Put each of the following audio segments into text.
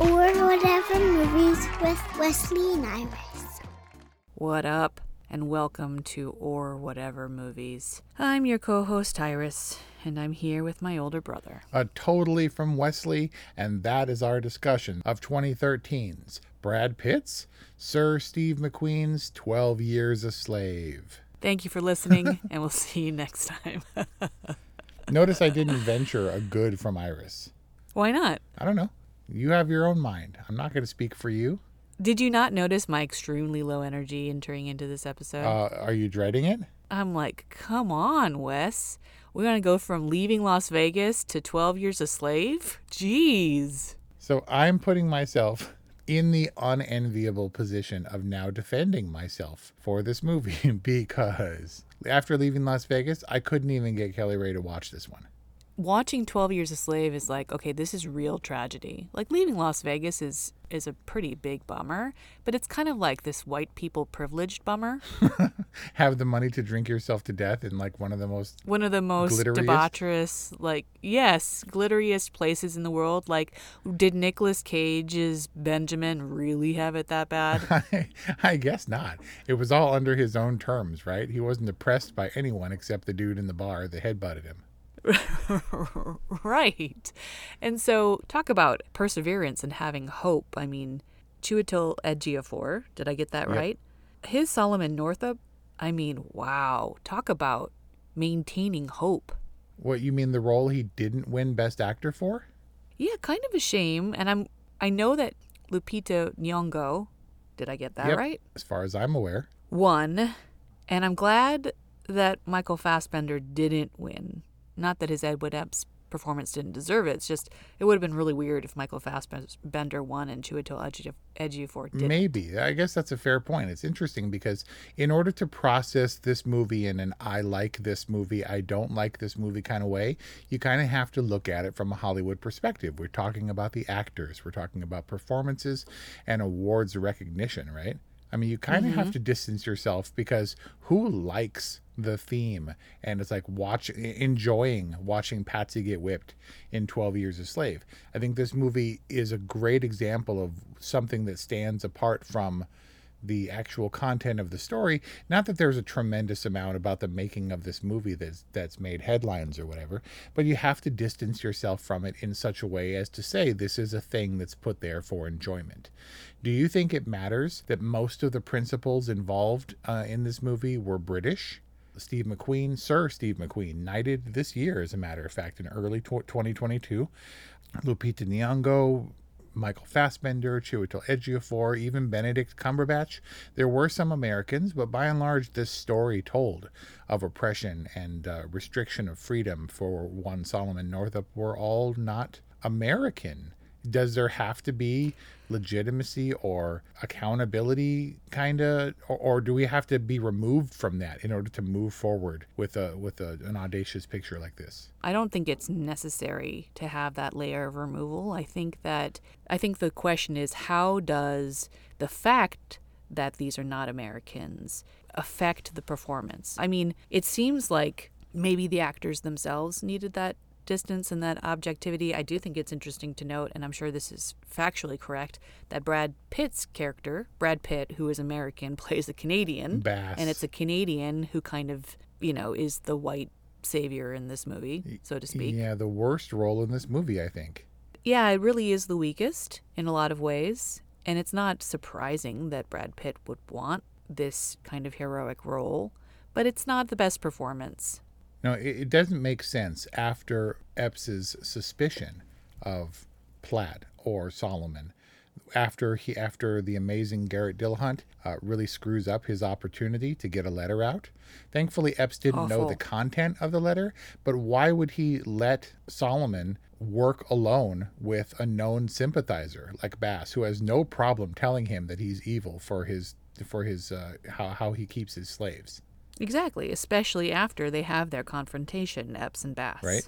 Or whatever movies with Wesley and Iris. What up, and welcome to Or Whatever Movies. I'm your co host, Iris, and I'm here with my older brother. a totally from Wesley, and that is our discussion of 2013's Brad Pitt's Sir Steve McQueen's 12 Years a Slave. Thank you for listening, and we'll see you next time. Notice I didn't venture a good from Iris. Why not? I don't know. You have your own mind. I'm not going to speak for you. Did you not notice my extremely low energy entering into this episode? Uh, are you dreading it? I'm like, come on, Wes. We're going to go from leaving Las Vegas to 12 years a slave? Jeez. So I'm putting myself in the unenviable position of now defending myself for this movie because after leaving Las Vegas, I couldn't even get Kelly Ray to watch this one. Watching 12 Years a Slave is like, okay, this is real tragedy. Like leaving Las Vegas is is a pretty big bummer, but it's kind of like this white people privileged bummer. Have the money to drink yourself to death in like one of the most One of the most debaucherous, like, yes, glitteriest places in the world. Like, did Nicolas Cage's Benjamin really have it that bad? I, I guess not. It was all under his own terms, right? He wasn't oppressed by anyone except the dude in the bar that headbutted him. right. And so, talk about perseverance and having hope. I mean, Chiwetel Ejiofor, did I get that Yep. right? His Solomon Northup, I mean, wow. Talk about maintaining hope. What you mean the role he didn't win Best Actor for? Yeah, kind of a shame. And I'm I know that Lupita Nyong'o, did I get that Yep, right? As far as I'm aware. Won, and I'm glad that Michael Fassbender didn't win. Not that his Edward Epps performance didn't deserve it. It's just it would have been really weird if Michael Fassbender won and Chiwetel Ejiofor- didn't. Maybe. I guess that's a fair point. It's interesting because in order to process this movie in an I like this movie, I don't like this movie kind of way, you kind of have to look at it from a Hollywood perspective. We're talking about the actors, we're talking about performances and awards recognition, right? I mean, you kind of have mm-hmm. to distance yourself because who likes the theme and it's like watch enjoying watching Patsey get whipped in 12 Years a Slave. I think this movie is a great example of something that stands apart from the actual content of the story. Not that there's a tremendous amount about the making of this movie that's that's made headlines or whatever, but you have to distance yourself from it in such a way as to say this is a thing that's put there for enjoyment. Do you think it matters that most of the principals involved uh, in this movie were British? Steve McQueen, Sir Steve McQueen, knighted this year, as a matter of fact, in early tw 2022. Lupita Nyong'o, Michael Fassbender, Chiwetel Ejiofor, even Benedict Cumberbatch. There were some Americans, but by and large, this story told of oppression and uh, restriction of freedom for one Solomon Northup were all not American. Does there have to be legitimacy or accountability, kind of, or, or do we have to be removed from that in order to move forward with a with a, an audacious picture like this? I don't think it's necessary to have that layer of removal. I think that I think the question is how does the fact that these are not Americans affect the performance? I mean, it seems like maybe the actors themselves needed that distance and that objectivity. I do think it's interesting to note, and I'm sure this is factually correct, that Brad Pitt's character, Brad Pitt, who is American, plays a Canadian. Bass. And it's a Canadian who kind of, you know, is the white savior in this movie, so to speak. Yeah, the worst role in this movie, I think. Yeah, it really is the weakest in a lot of ways. And it's not surprising that Brad Pitt would want this kind of heroic role, but it's not the best performance. No, it, it doesn't make sense after Epps's suspicion of Platt or Solomon after he after the amazing Garrett Dillahunt uh, really screws up his opportunity to get a letter out. Thankfully, Epps didn't know the content of the letter, but why would he let Solomon work alone with a known sympathizer like Bass, who has no problem telling him that he's evil for his for his uh, how how he keeps his slaves? Exactly, especially after they have their confrontation, Epps and Bass. right?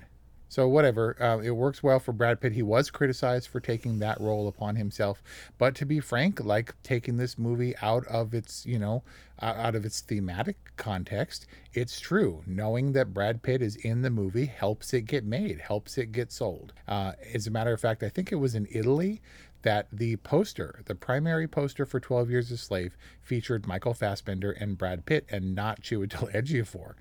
So whatever, uh, it works well for Brad Pitt. He was criticized for taking that role upon himself, but to be frank, like taking this movie out of its, you know, out of its thematic context, it's true. Knowing that Brad Pitt is in the movie helps it get made, helps it get sold. Uh, as a matter of fact, I think it was in Italy that the poster, the primary poster for 12 Years a Slave, featured Michael Fassbender and Brad Pitt and not Chiwetel Ejiofor.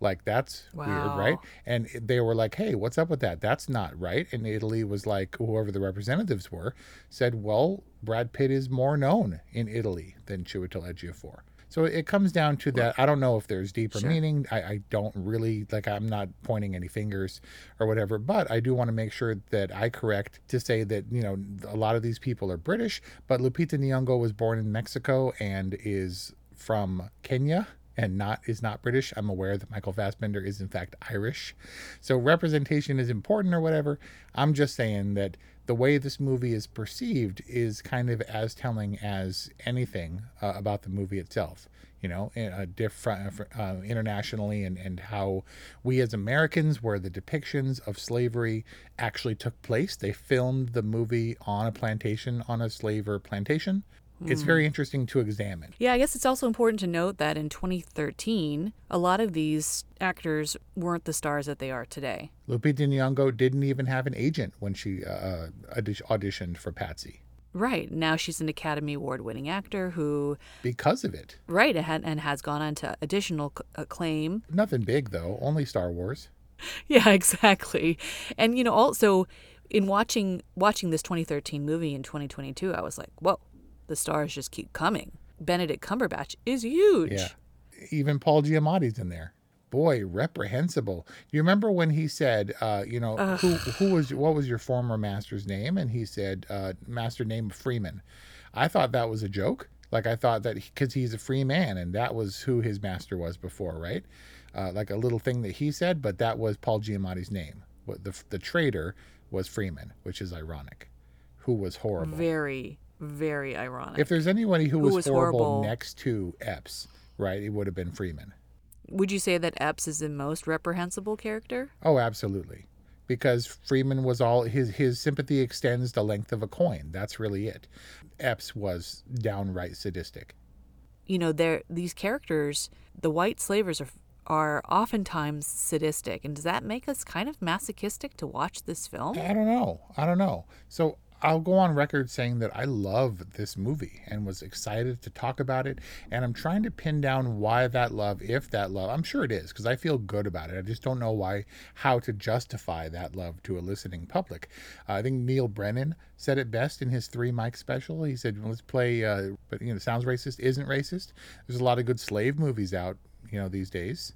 Like that's weird, right? And they were like, "Hey, what's up with that? That's not right." And Italy was like, whoever the representatives were, said, "Well, Brad Pitt is more known in Italy than Chiwetel Ejiofor." So it comes down to that. I don't know if there's deeper Sure. meaning. I, I don't really like. I'm not pointing any fingers or whatever, but I do want to make sure that I correct to say that you know a lot of these people are British, but Lupita Nyong'o was born in Mexico and is from Kenya and not is not British. I'm aware that Michael Fassbender is in fact Irish. So representation is important or whatever. I'm just saying that the way this movie is perceived is kind of as telling as anything uh, about the movie itself. You know, different uh, internationally, and and how we as Americans, where the depictions of slavery actually took place, they filmed the movie on a plantation, on a slaver plantation. It's very interesting to examine. Yeah, I guess it's also important to note that in 2013, a lot of these actors weren't the stars that they are today. Lupita Nyong'o didn't even have an agent when she uh, auditioned for Patsey Right. Now she's an Academy Award winning actor who, because of it. right, and, has gone on to additional acclaim. Nothing big though, only Star Wars. Yeah, exactly. And, you know, also in watching watching this 2013 movie in 2022, I was like, whoa, the stars just keep coming. Benedict Cumberbatch is huge. Yeah. Even Paul Giamatti's in there. Boy, reprehensible. You remember when he said, uh, you know, who who was what was your former master's name? And he said, uh, master name Freeman. I thought that was a joke. Like I thought that because he's a free man, and that was who his master was before, right? Uh, like a little thing that he said, but that was Paul Giamatti's name. What the the traitor was Freeman, which is ironic. Who was horrible. Very, very ironic. If there's anybody who, Who was, was horrible, horrible. next to Epps, right, it would have been Freeman. Would you say that Epps is the most reprehensible character? Oh, absolutely. Because Freeman was all his his sympathy extends the length of a coin. That's really it. Epps was downright sadistic. You know, they're, these characters, the white slavers are are oftentimes sadistic, and does that make us kind of masochistic to watch this film? I don't know. I don't know. So I'll go on record saying that I love this movie and was excited to talk about it. And I'm trying to pin down why that love, if that love, I'm sure it is because I feel good about it. I just don't know why, how to justify that love to a listening public. Uh, I think Neal Brennan said it best in his three mic special. He said, let's play, uh, but you know, sounds racist, isn't racist. There's a lot of good slave movies out, you know, these days.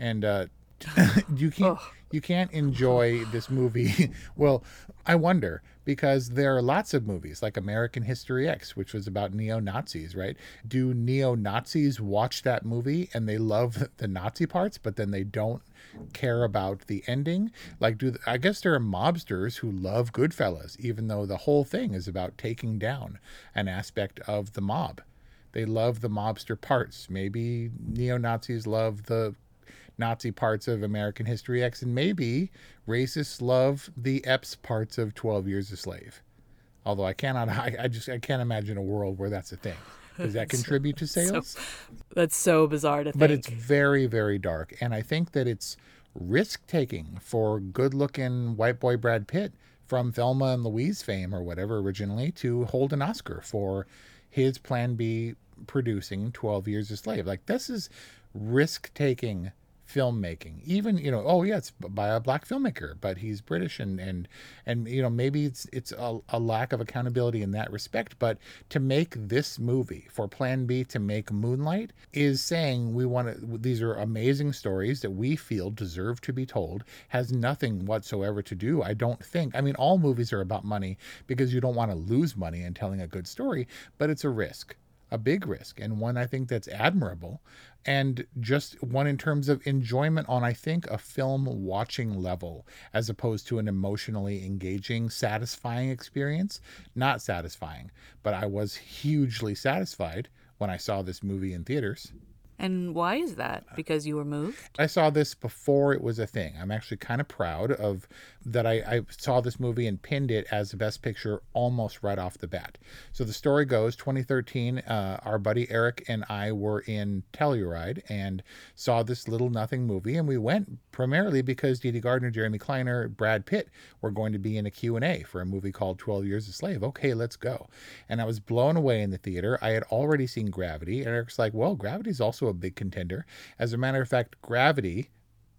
And, uh, you can't you can't enjoy this movie. Well i wonder because there are lots of movies like american history x which was about neo-nazis right? Do neo-nazis watch that movie and they love the nazi parts but then they don't care about the ending? Like do i guess there are mobsters who love goodfellas even though the whole thing is about taking down an aspect of the mob. They love the mobster parts. Maybe neo-nazis love the Nazi parts of American History X, and maybe racists love the Epps parts of Twelve Years a Slave. Although I cannot, I, I just I can't imagine a world where that's a thing. Does that contribute to sales? That's so bizarre to think. but it's very very dark, and I think that it's risk taking for good-looking white boy Brad Pitt from Thelma and Louise fame or whatever originally to hold an Oscar for his Plan B producing Twelve Years a Slave. Like this is risk taking filmmaking. Even you know, oh yeah, it's by a black filmmaker, but he's British and and and you know maybe it's it's a, a lack of accountability in that respect. But to make this movie for Plan B to make Moonlight is saying we want to. These are amazing stories that we feel deserve to be told. Has nothing whatsoever to do. I don't think. I mean, all movies are about money because you don't want to lose money in telling a good story, but it's a risk a big risk and one I think that's admirable and just one in terms of enjoyment on I think a film watching level as opposed to an emotionally engaging satisfying experience not satisfying but I was hugely satisfied when I saw this movie in theaters And why is that? Because you were moved? I saw this before it was a thing. I'm actually kind of proud of that. I, I saw this movie and pinned it as the best picture almost right off the bat. So the story goes 2013, uh, our buddy Eric and I were in Telluride and saw this little nothing movie. And we went primarily because Dede Gardner, Jeremy Kleiner, Brad Pitt were going to be in a Q&A for a movie called 12 Years a Slave. Okay, let's go. And I was blown away in the theater. I had already seen Gravity. And Eric's like, well, Gravity's also a big contender. As a matter of fact, Gravity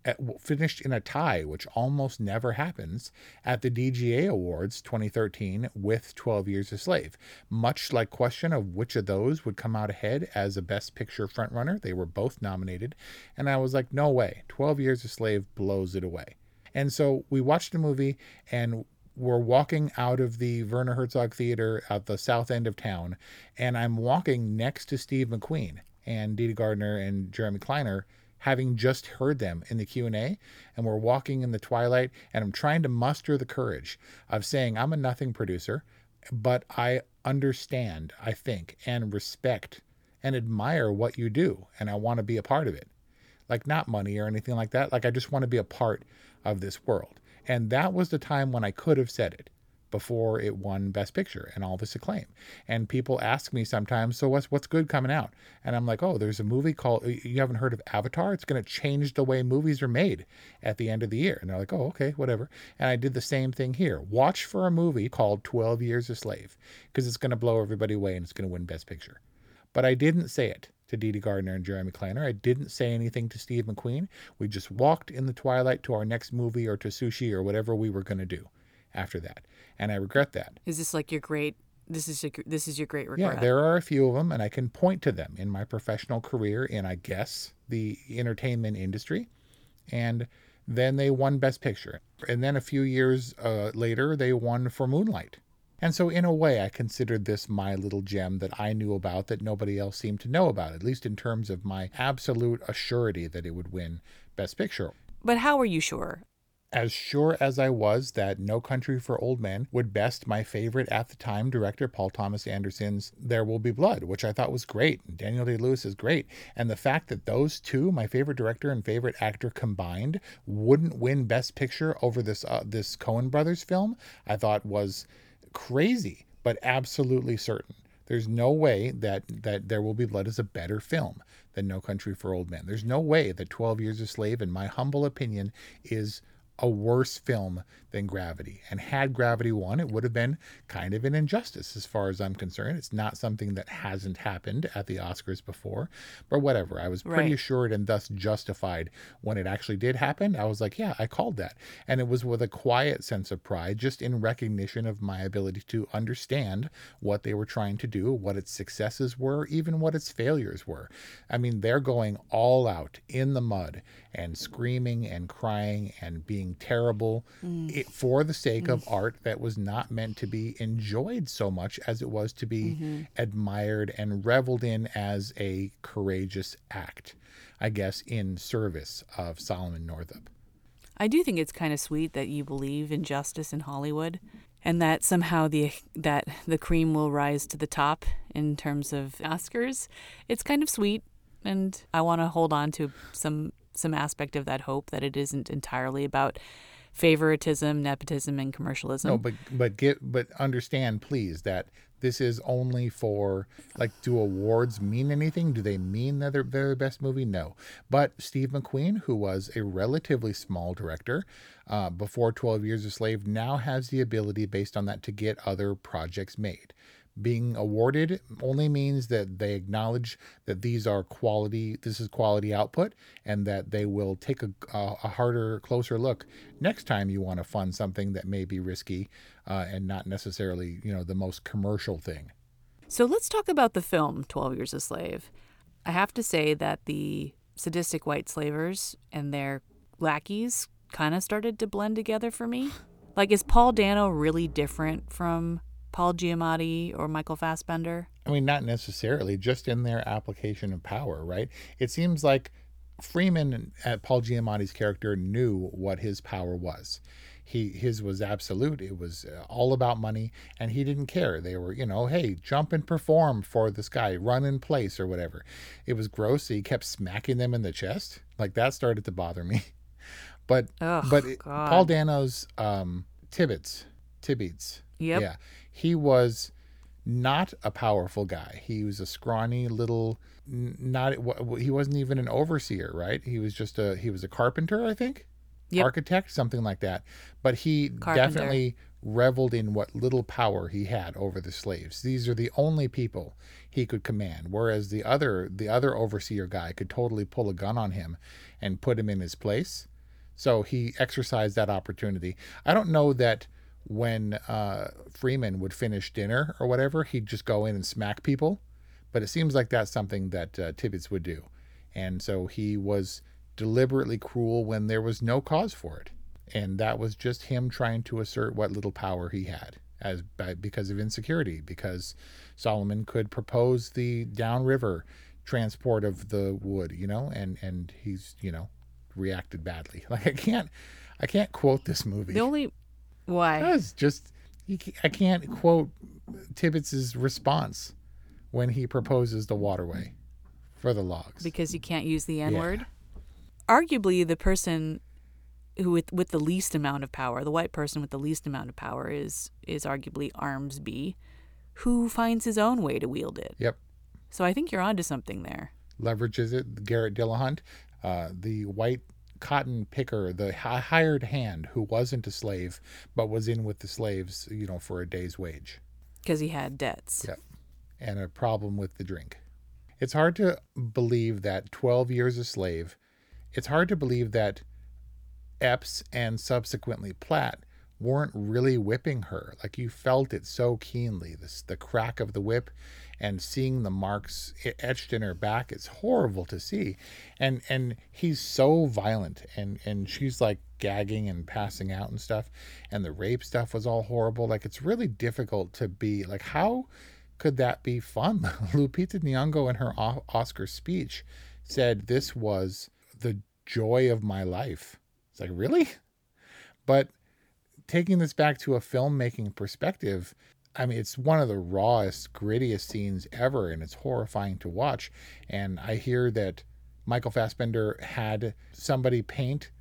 at, finished in a tie, which almost never happens, at the DGA Awards 2013 with 12 Years a Slave. Much like question of which of those would come out ahead as a Best Picture frontrunner, they were both nominated. And I was like, no way. 12 Years a Slave blows it away. And so we watched the movie and we're walking out of the Werner Herzog Theater at the south end of town, and I'm walking next to Steve McQueen and Dede Gardner and Jeremy Kleiner, having just heard them in the Q&A, and we're walking in the twilight, and I'm trying to muster the courage of saying I'm a nothing producer, but I understand, I think, and respect and admire what you do, and I want to be a part of it. Like not money or anything like that. Like I just want to be a part of this world. And that was the time when I could have said it before it won Best Picture and all this acclaim. And people ask me sometimes, so what's what's good coming out? And I'm like, oh, there's a movie called you haven't heard of Avatar? It's going to change the way movies are made at the end of the year. And they're like, oh, okay, whatever. And I did the same thing here. Watch for a movie called 12 Years a Slave because it's going to blow everybody away and it's going to win Best Picture. But I didn't say it to Dede Gardner and Jeremy Kleiner. I didn't say anything to Steve McQueen. We just walked in the twilight to our next movie or to sushi or whatever we were going to do after that. And I regret that. Is this like your great? This is your, this is your great regret. Yeah, there are a few of them, and I can point to them in my professional career in, I guess, the entertainment industry. And then they won Best Picture. And then a few years uh, later, they won for Moonlight. And so, in a way, I considered this my little gem that I knew about that nobody else seemed to know about, at least in terms of my absolute assurity that it would win Best Picture. But how were you sure? As sure as I was that No Country for Old Men would best my favorite at the time director, Paul Thomas Anderson's There Will Be Blood, which I thought was great. Daniel Day Lewis is great. And the fact that those two, my favorite director and favorite actor combined, wouldn't win Best Picture over this uh, this Coen Brothers film, I thought was crazy, but absolutely certain. There's no way that that There Will Be Blood is a better film than No Country for Old Men. There's no way that 12 Years a Slave, in my humble opinion, is a worse film than Gravity. And had Gravity won, it would have been kind of an injustice as far as I'm concerned. It's not something that hasn't happened at the Oscars before, but whatever. I was pretty Right. assured and thus justified when it actually did happen. I was like, yeah, I called that. And it was with a quiet sense of pride, just in recognition of my ability to understand what they were trying to do, what its successes were, even what its failures were. I mean, they're going all out in the mud and screaming and crying and being terrible mm. It, for the sake of mm-hmm. art that was not meant to be enjoyed so much as it was to be mm-hmm. admired and reveled in as a courageous act, I guess, in service of Solomon Northup. I do think it's kind of sweet that you believe in justice in Hollywood and that somehow the that the cream will rise to the top in terms of Oscars. It's kind of sweet and I want to hold on to some some aspect of that hope that it isn't entirely about favoritism, nepotism and commercialism. No, but but get but understand, please, that this is only for like do awards mean anything? Do they mean that they're their best movie? No. But Steve McQueen, who was a relatively small director uh, before Twelve Years a Slave, now has the ability, based on that, to get other projects made. Being awarded only means that they acknowledge that these are quality this is quality output and that they will take a, a, harder closer look next time you want to fund something that may be risky uh, and not necessarily you know the most commercial thing So let's talk about the film 12 Years a Slave. I have to say that the sadistic white slavers and their lackeys kind of started to blend together for me. Like, is Paul Dano really different from Paul Giamatti or Michael Fassbender? I mean, not necessarily, just in their application of power, right? It seems like Freeman, uh, Paul Giamatti's character, knew what his power was. He his was absolute. It was uh, all about money, and he didn't care. They were, you know, hey, jump and perform for this guy, run in place or whatever. It was gross. He kept smacking them in the chest. Like that started to bother me. But but it- Paul Dano's um, Tibbets, Tibbets, Yep. yeah, he was not a powerful guy. He was a scrawny little, not he wasn't even an overseer, right? He was just a he was a carpenter, I think, Yep. architect, something like that. But he Carpenter. definitely reveled in what little power he had over the slaves. These are the only people he could command, whereas the other the other overseer guy could totally pull a gun on him and put him in his place. So he exercised that opportunity. I don't know that when uh, Freeman would finish dinner or whatever, he'd just go in and smack people, but it seems like that's something that uh, Tibbets would do. And so he was deliberately cruel when there was no cause for it. And that was just him trying to assert what little power he had as by, because of insecurity, because Solomon could propose the downriver transport of the wood, you know, and and he's, you know, reacted badly. Like I can't I can't quote this movie. The only. Why? It's just I can't quote Tibbets's response when he proposes the waterway for the logs. Because you can't use the N word? Arguably, the person who with, with the least amount of power, the white person with the least amount of power, is is arguably Armsby, who finds his own way to wield it. Yep. So I think you're onto something there. leverages it. Garrett Dillahunt, uh, the white cotton picker, the hired hand who wasn't a slave but was in with the slaves, you know, for a day's wage. Because he had debts. Yep. And a problem with the drink. It's hard to believe that 12 years a slave, it's hard to believe that Epps and subsequently Platt weren't really whipping her. Like you felt it so keenly. This the crack of the whip and seeing the marks etched in her back. It's horrible to see. And and he's so violent and and she's like gagging and passing out and stuff. And the rape stuff was all horrible. Like it's really difficult to be like how could that be fun? Lupita Nyong'o in her O- Oscar speech said this was the joy of my life. It's like, really? But taking this back to a filmmaking perspective, I mean, it's one of the rawest, grittiest scenes ever, and it's horrifying to watch. And I hear that Michael Fassbender had somebody paint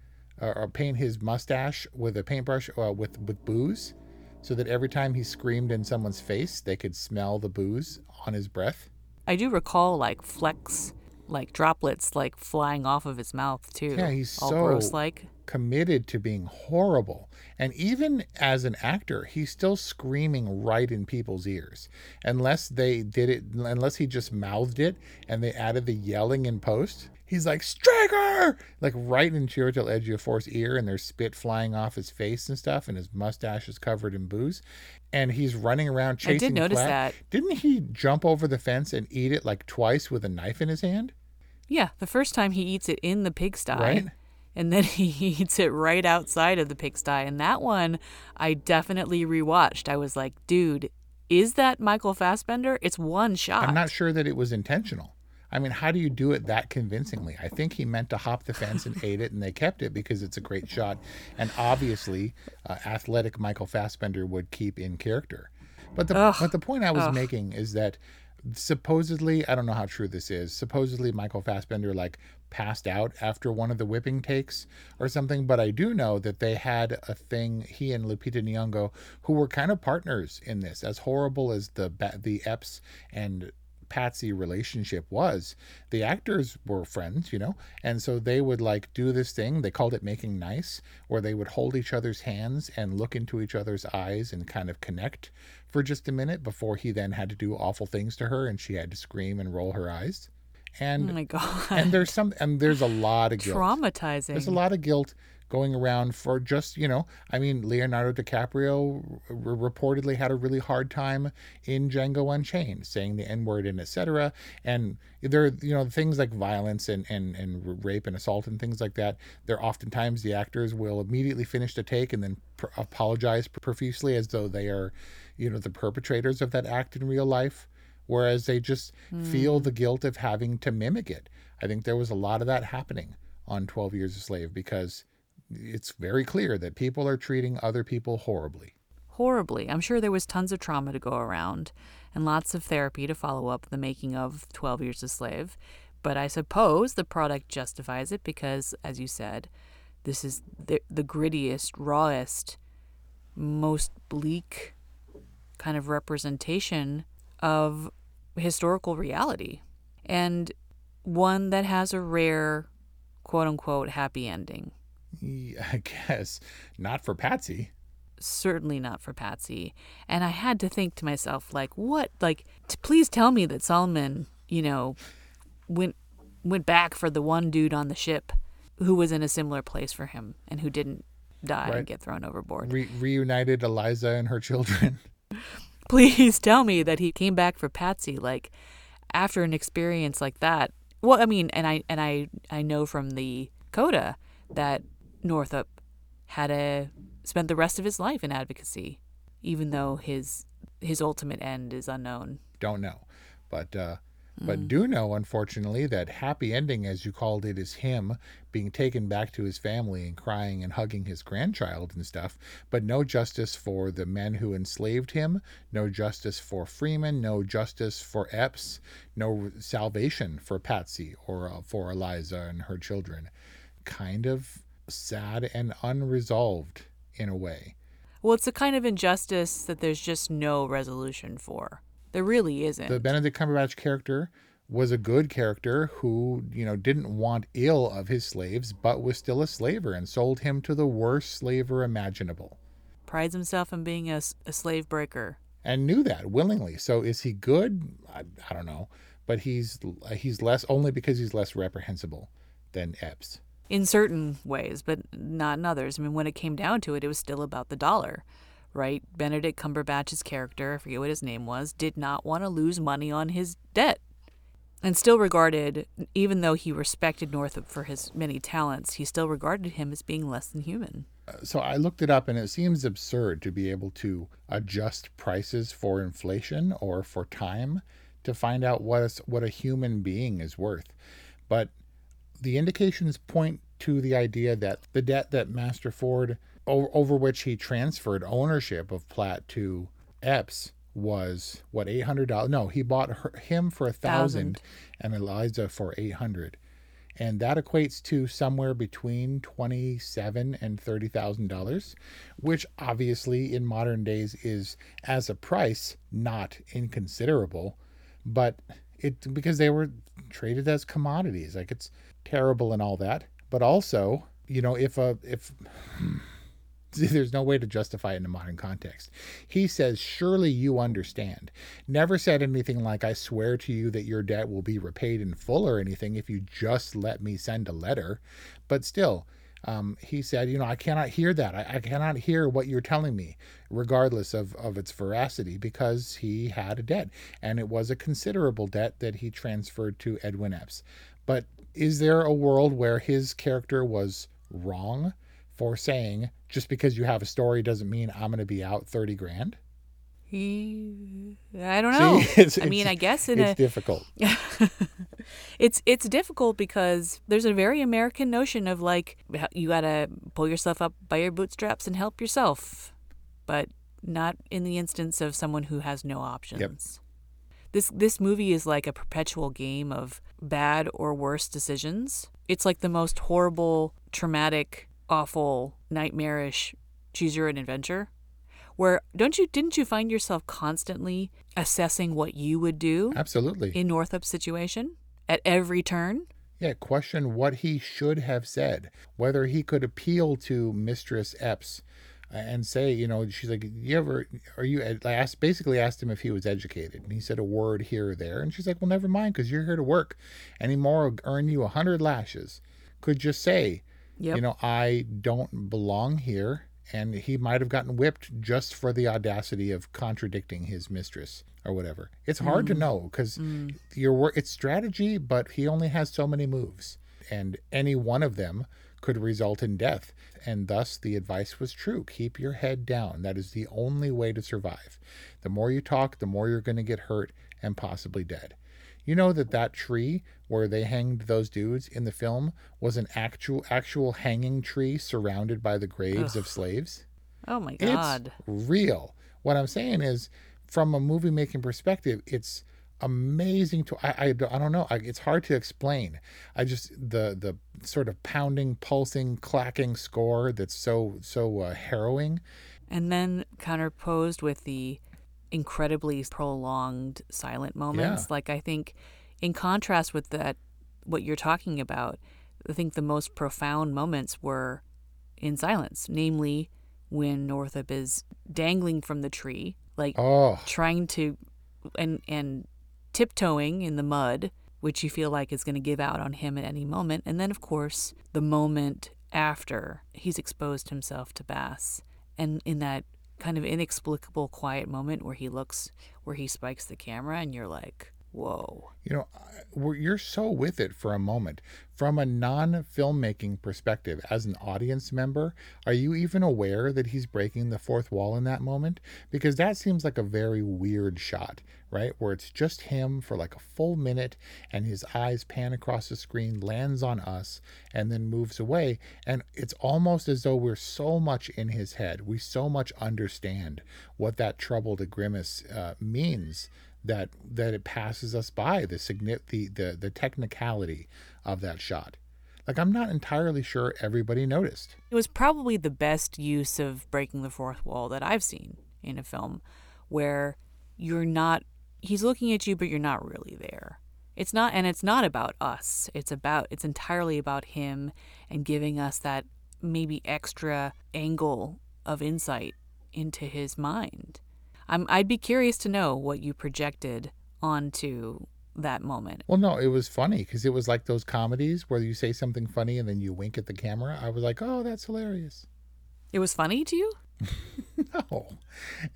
uh, or paint his mustache with a paintbrush uh, with with booze, so that every time he screamed in someone's face, they could smell the booze on his breath. I do recall like flecks, like droplets, like flying off of his mouth too. Yeah, he's all so gross like. Committed to being horrible. And even as an actor, he's still screaming right in people's ears. Unless they did it, unless he just mouthed it and they added the yelling in post. He's like, Straker! Like right in Chiwetel Ejiofor's ear, and there's spit flying off his face and stuff, and his mustache is covered in booze. And he's running around chasing. I did notice Platt. that. Didn't he jump over the fence and eat it like twice with a knife in his hand? Yeah, the first time he eats it in the pigsty. Right. And then he eats it right outside of the pigsty. And that one I definitely rewatched. I was like, dude, is that Michael Fassbender? It's one shot. I'm not sure that it was intentional. I mean, how do you do it that convincingly? I think he meant to hop the fence and ate it, and they kept it because it's a great shot. And obviously, uh, athletic Michael Fassbender would keep in character. But the Ugh. but the point I was Ugh. making is that supposedly, I don't know how true this is. Supposedly, Michael Fassbender like passed out after one of the whipping takes or something. But I do know that they had a thing. He and Lupita Nyong'o, who were kind of partners in this, as horrible as the the Epps and Patsey relationship was. The actors were friends, you know, and so they would like do this thing. They called it making nice, where they would hold each other's hands and look into each other's eyes and kind of connect for just a minute before he then had to do awful things to her and she had to scream and roll her eyes. And Oh my god. and there's some and there's a lot of guilt. Traumatizing. There's a lot of guilt going around for just you know i mean leonardo dicaprio r- reportedly had a really hard time in django unchained saying the n-word and etc and there are you know things like violence and, and and rape and assault and things like that there oftentimes the actors will immediately finish the take and then pr- apologize profusely as though they are you know the perpetrators of that act in real life whereas they just feel hmm. the guilt of having to mimic it. I think there was a lot of that happening on 12 years a slave because it's very clear that people are treating other people horribly. horribly. I'm sure there was tons of trauma to go around and lots of therapy to follow up the making of 12 Years a Slave. But I suppose the product justifies it because, as you said, this is the, the grittiest, rawest, most bleak kind of representation of historical reality. And one that has a rare, quote unquote, happy ending. Yeah, I guess not for Patsey. certainly not for Patsey. And I had to think to myself, like, what? Like, t- please tell me that Solomon, you know, went went back for the one dude on the ship who was in a similar place for him and who didn't die Right. and get thrown overboard. Re- reunited Eliza and her children. please tell me that he came back for Patsey like after an experience like that. Well, I mean, and I and I I know from the coda that Northup had a spent the rest of his life in advocacy, even though his his ultimate end is unknown. Don't know, but uh, but do know, unfortunately, that happy ending, as you called it, is him being taken back to his family and crying and hugging his grandchild and stuff. But no justice for the men who enslaved him. No justice for Freeman. No justice for Epps. No salvation for Patsey or uh, for Eliza and her children. Kind of sad and unresolved in a way. Well, it's a kind of injustice that there's just no resolution for. There really isn't. the Benedict Cumberbatch character was a good character who, you know, didn't want ill of his slaves, but was still a slaver and sold him to the worst slaver imaginable Prides himself in being a slave breaker. and knew that willingly. So is he good? I, I don't know, but he's he's less only because he's less reprehensible than Epps. In certain ways, but not in others. I mean, when it came down to it, it was still about the dollar, right? Benedict Cumberbatch's character, I forget what his name was, did not want to lose money on his debt. And still regarded, even though he respected Northup for his many talents, he still regarded him as being less than human. Uh, so I looked it up and it seems absurd to be able to adjust prices for inflation or for time to find out what a, what a human being is worth. But the indications point to the idea that the debt that Master Ford, over which he transferred ownership of Platt to Epps, was what eight hundred dollars. No, he bought her, him for a Thousand. and Eliza for eight hundred and that equates to somewhere between twenty-seven and thirty thousand dollars, which obviously in modern days is as a price not inconsiderable, but it because they were traded as commodities, like it's terrible and all that. But also, you know, if a if there's no way to justify it in a modern context. He says, Surely you understand. Never said anything like, I swear to you that your debt will be repaid in full or anything if you just let me send a letter. But still, um, he said, You know, I cannot hear that. I, I cannot hear what you're telling me, regardless of, of its veracity, because he had a debt. And it was a considerable debt that he transferred to Edwin Epps. But is there a world where his character was wrong? for saying just because you have a story doesn't mean I'm going to be out 30 grand. He, I don't know. See, it's- I mean, I guess in it's a difficult. it's it's difficult because there's a very American notion of like you gotta pull yourself up by your bootstraps and help yourself, but not in the instance of someone who has no options. This this movie is like a perpetual game of bad or worse decisions. It's like the most horrible, traumatic, awful, nightmarish choose your own adventure where don't you didn't you find yourself constantly assessing what you would do Absolutely. in Northup's situation at every turn? Yeah, question what he should have said, whether he could appeal to Mistress Epps and say, you know, she's like, you ever, are you, I asked, basically asked him if he was educated. And he said a word here or there. And she's like, well, never mind, because you're here to work. Any more will earn you a hundred lashes. Could just say, Yep. you know, I don't belong here. And he might have gotten whipped just for the audacity of contradicting his mistress or whatever. It's hard to mm. know because mm. your work, it's strategy, but he only has so many moves. And any one of them could result in death. And thus the advice was true. Keep your head down. That is the only way to survive. The more you talk, the more you're going to get hurt and possibly dead. You know that that tree where they hanged those dudes in the film was an actual actual hanging tree surrounded by the graves of slaves. Oh my It's god. real. What I'm saying is, from a movie making perspective, it's amazing to I, I, don't- I don't know I, it's hard to explain i just the the sort of pounding pulsing clacking score that's so so uh, harrowing And then counterposed with the incredibly prolonged silent moments. Yeah. Like I think in contrast with that what you're talking about, I think the most profound moments were in silence, namely when Northup is dangling from the tree, like oh trying to and and tiptoeing in the mud, which you feel like is going to give out on him at any moment. And then of course, the moment after he's exposed himself to Bass and in that kind of inexplicable quiet moment where he looks where he spikes the camera and you're like, "Whoa." you know you're so with it for a moment. From a non-filmmaking perspective as an audience member are you even aware that he's breaking the fourth wall in that moment? Because that seems like a very weird shot right? Where it's just him for like a full minute and his eyes pan across the screen lands on us and then moves away. And it's almost as though we're so much in his head. We so much understand what that troubled grimace uh, means that that it passes us by the the, the the technicality of that shot. Like I'm not entirely sure everybody noticed. It was probably the best use of breaking the fourth wall that I've seen in a film where you're not he's looking at you but you're not really there. It's not and it's not about us. It's about it's entirely about him and giving us that maybe extra angle of insight into his mind. I'm I'd be curious to know what you projected onto that moment. Well, no, it was funny because it was like those comedies where you say something funny and then you wink at the camera. I was like, oh, that's hilarious. It was funny to you? No,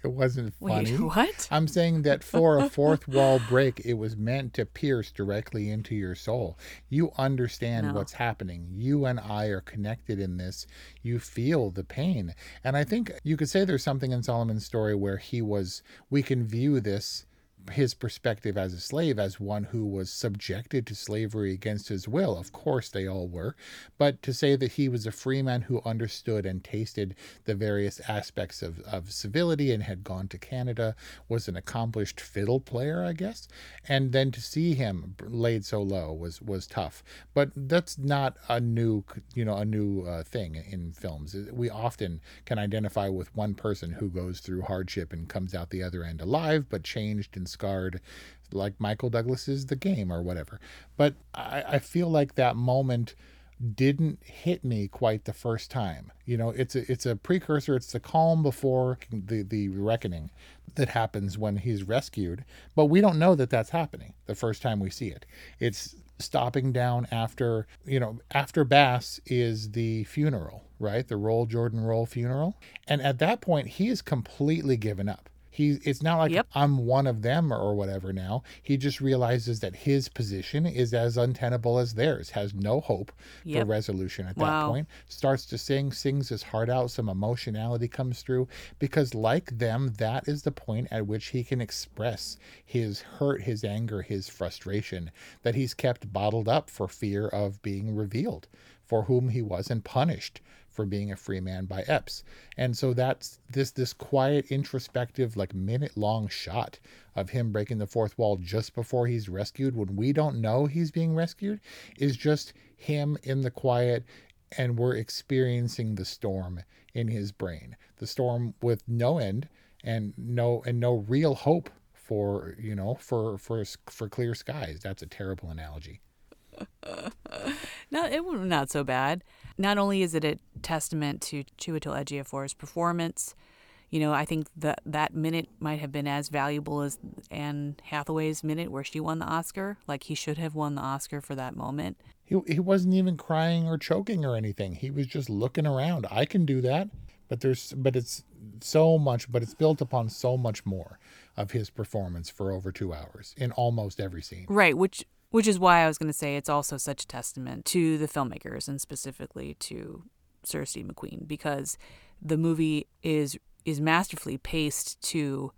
it wasn't Wait, funny. what? I'm saying that for a fourth wall break, it was meant to pierce directly into your soul. You understand No. what's happening. You and I are connected in this. You feel the pain. And I think you could say there's something in Solomon's story where he was, we can view this his perspective as a slave as one who was subjected to slavery against his will. Of course, they all were. But to say that he was a free man who understood and tasted the various aspects of, of civility and had gone to Canada, was an accomplished fiddle player, I guess. And then to see him laid so low was, was tough. But that's not a new, you know, a new uh, thing in films. We often can identify with one person who goes through hardship and comes out the other end alive, but changed and scarred, like Michael Douglas's The Game or whatever. But I, I feel like that moment didn't hit me quite the first time. You know, it's a it's a precursor. It's the calm before the the reckoning that happens when he's rescued. But we don't know that that's happening the first time we see it. It's stopping down after you know after Bass is the funeral, right? The Roll Jordan Roll funeral, and at that point he is completely given up. He, it's not like Yep. I'm one of them or whatever now. He just realizes that his position is as untenable as theirs, has no hope for resolution at that Wow. point. Starts to sing, sings his heart out, some emotionality comes through because, like them, that is the point at which he can express his hurt, his anger, his frustration that he's kept bottled up for fear of being revealed, for whom he wasn't punished for being a free man by Epps. And so that's this this quiet, introspective, like minute long shot of him breaking the fourth wall just before he's rescued when we don't know he's being rescued is just him in the quiet and we're experiencing the storm in his brain. The storm with no end and no and no real hope for you know for for for clear skies. That's a terrible analogy. no, it was not so bad. Not only is it a testament to Chiwetel Ejiofor's performance, you know, I think that that minute might have been as valuable as Anne Hathaway's minute where she won the Oscar. Like he should have won the Oscar for that moment. He he wasn't even crying or choking or anything. He was just looking around. I can do that, but there's but it's so much, but it's built upon so much more of his performance for over 2 hours in almost every scene. Right, which which is why I was going to say it's also such a testament to the filmmakers and specifically to Sir Steve McQueen because the movie is is masterfully paced to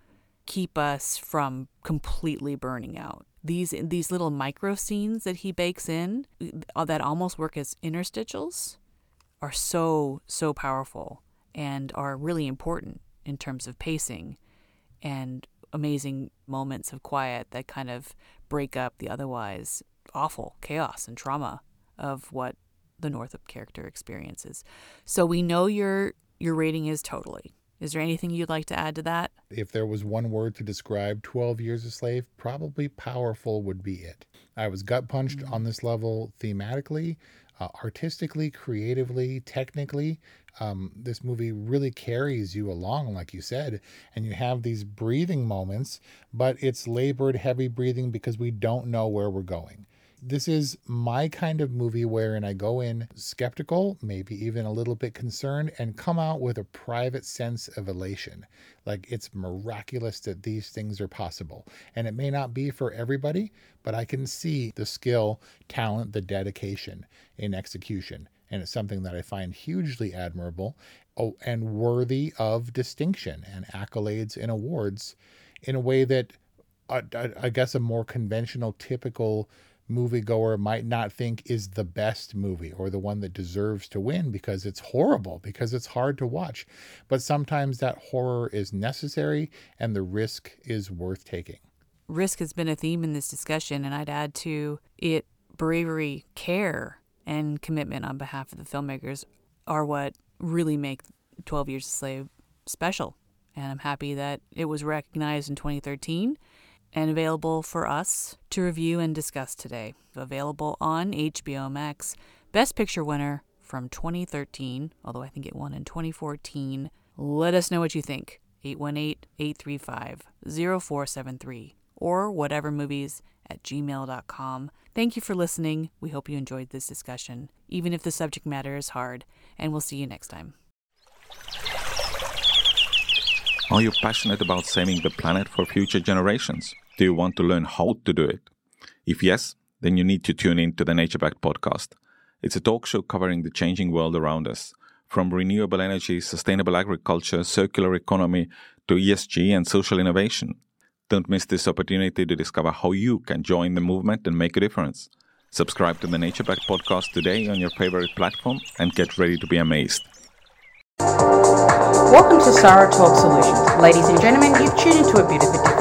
keep us from completely burning out. These these little micro scenes that he bakes in uh, that almost work as interstitials are so so powerful and are really important in terms of pacing and amazing moments of quiet that kind of break up the otherwise awful chaos and trauma of what the Northup character experiences. So we know your your rating is totally. Is there anything you'd like to add to that? If there was one word to describe 12 Years a Slave, probably powerful would be it. I was gut punched mm-hmm. on this level thematically, uh, artistically, creatively, technically. Um, this movie really carries you along, like you said, and you have these breathing moments, but it's labored, heavy breathing because we don't know where we're going. This is my kind of movie wherein I go in skeptical, maybe even a little bit concerned, and come out with a private sense of elation. Like it's miraculous that these things are possible. And it may not be for everybody, but I can see the skill, talent, the dedication in execution. And it's something that I find hugely admirable oh, and worthy of distinction and accolades and awards in a way that uh, I guess a more conventional, typical moviegoer might not think is the best movie or the one that deserves to win because it's horrible, because it's hard to watch. But sometimes that horror is necessary and the risk is worth taking. Risk has been a theme in this discussion, and I'd add to it bravery, care, and commitment on behalf of the filmmakers are what really make 12 Years a Slave special. And I'm happy that it was recognized in 2013 and available for us to review and discuss today. Available on HBO Max. Best Picture winner from 2013, although I think it won in 2014. Let us know what you think. 818 835 0473 or whatever movies at gmail.com. Thank you for listening. We hope you enjoyed this discussion, even if the subject matter is hard, and we'll see you next time. Are you passionate about saving the planet for future generations? Do you want to learn how to do it? If yes, then you need to tune in to the Nature Backed podcast. It's a talk show covering the changing world around us, from renewable energy, sustainable agriculture, circular economy, to ESG and social innovation. Don't miss this opportunity to discover how you can join the movement and make a difference. Subscribe to the Nature Backed podcast today on your favorite platform and get ready to be amazed. Welcome to Sarah Talk Solutions. Ladies and gentlemen, you've tuned into a bit of a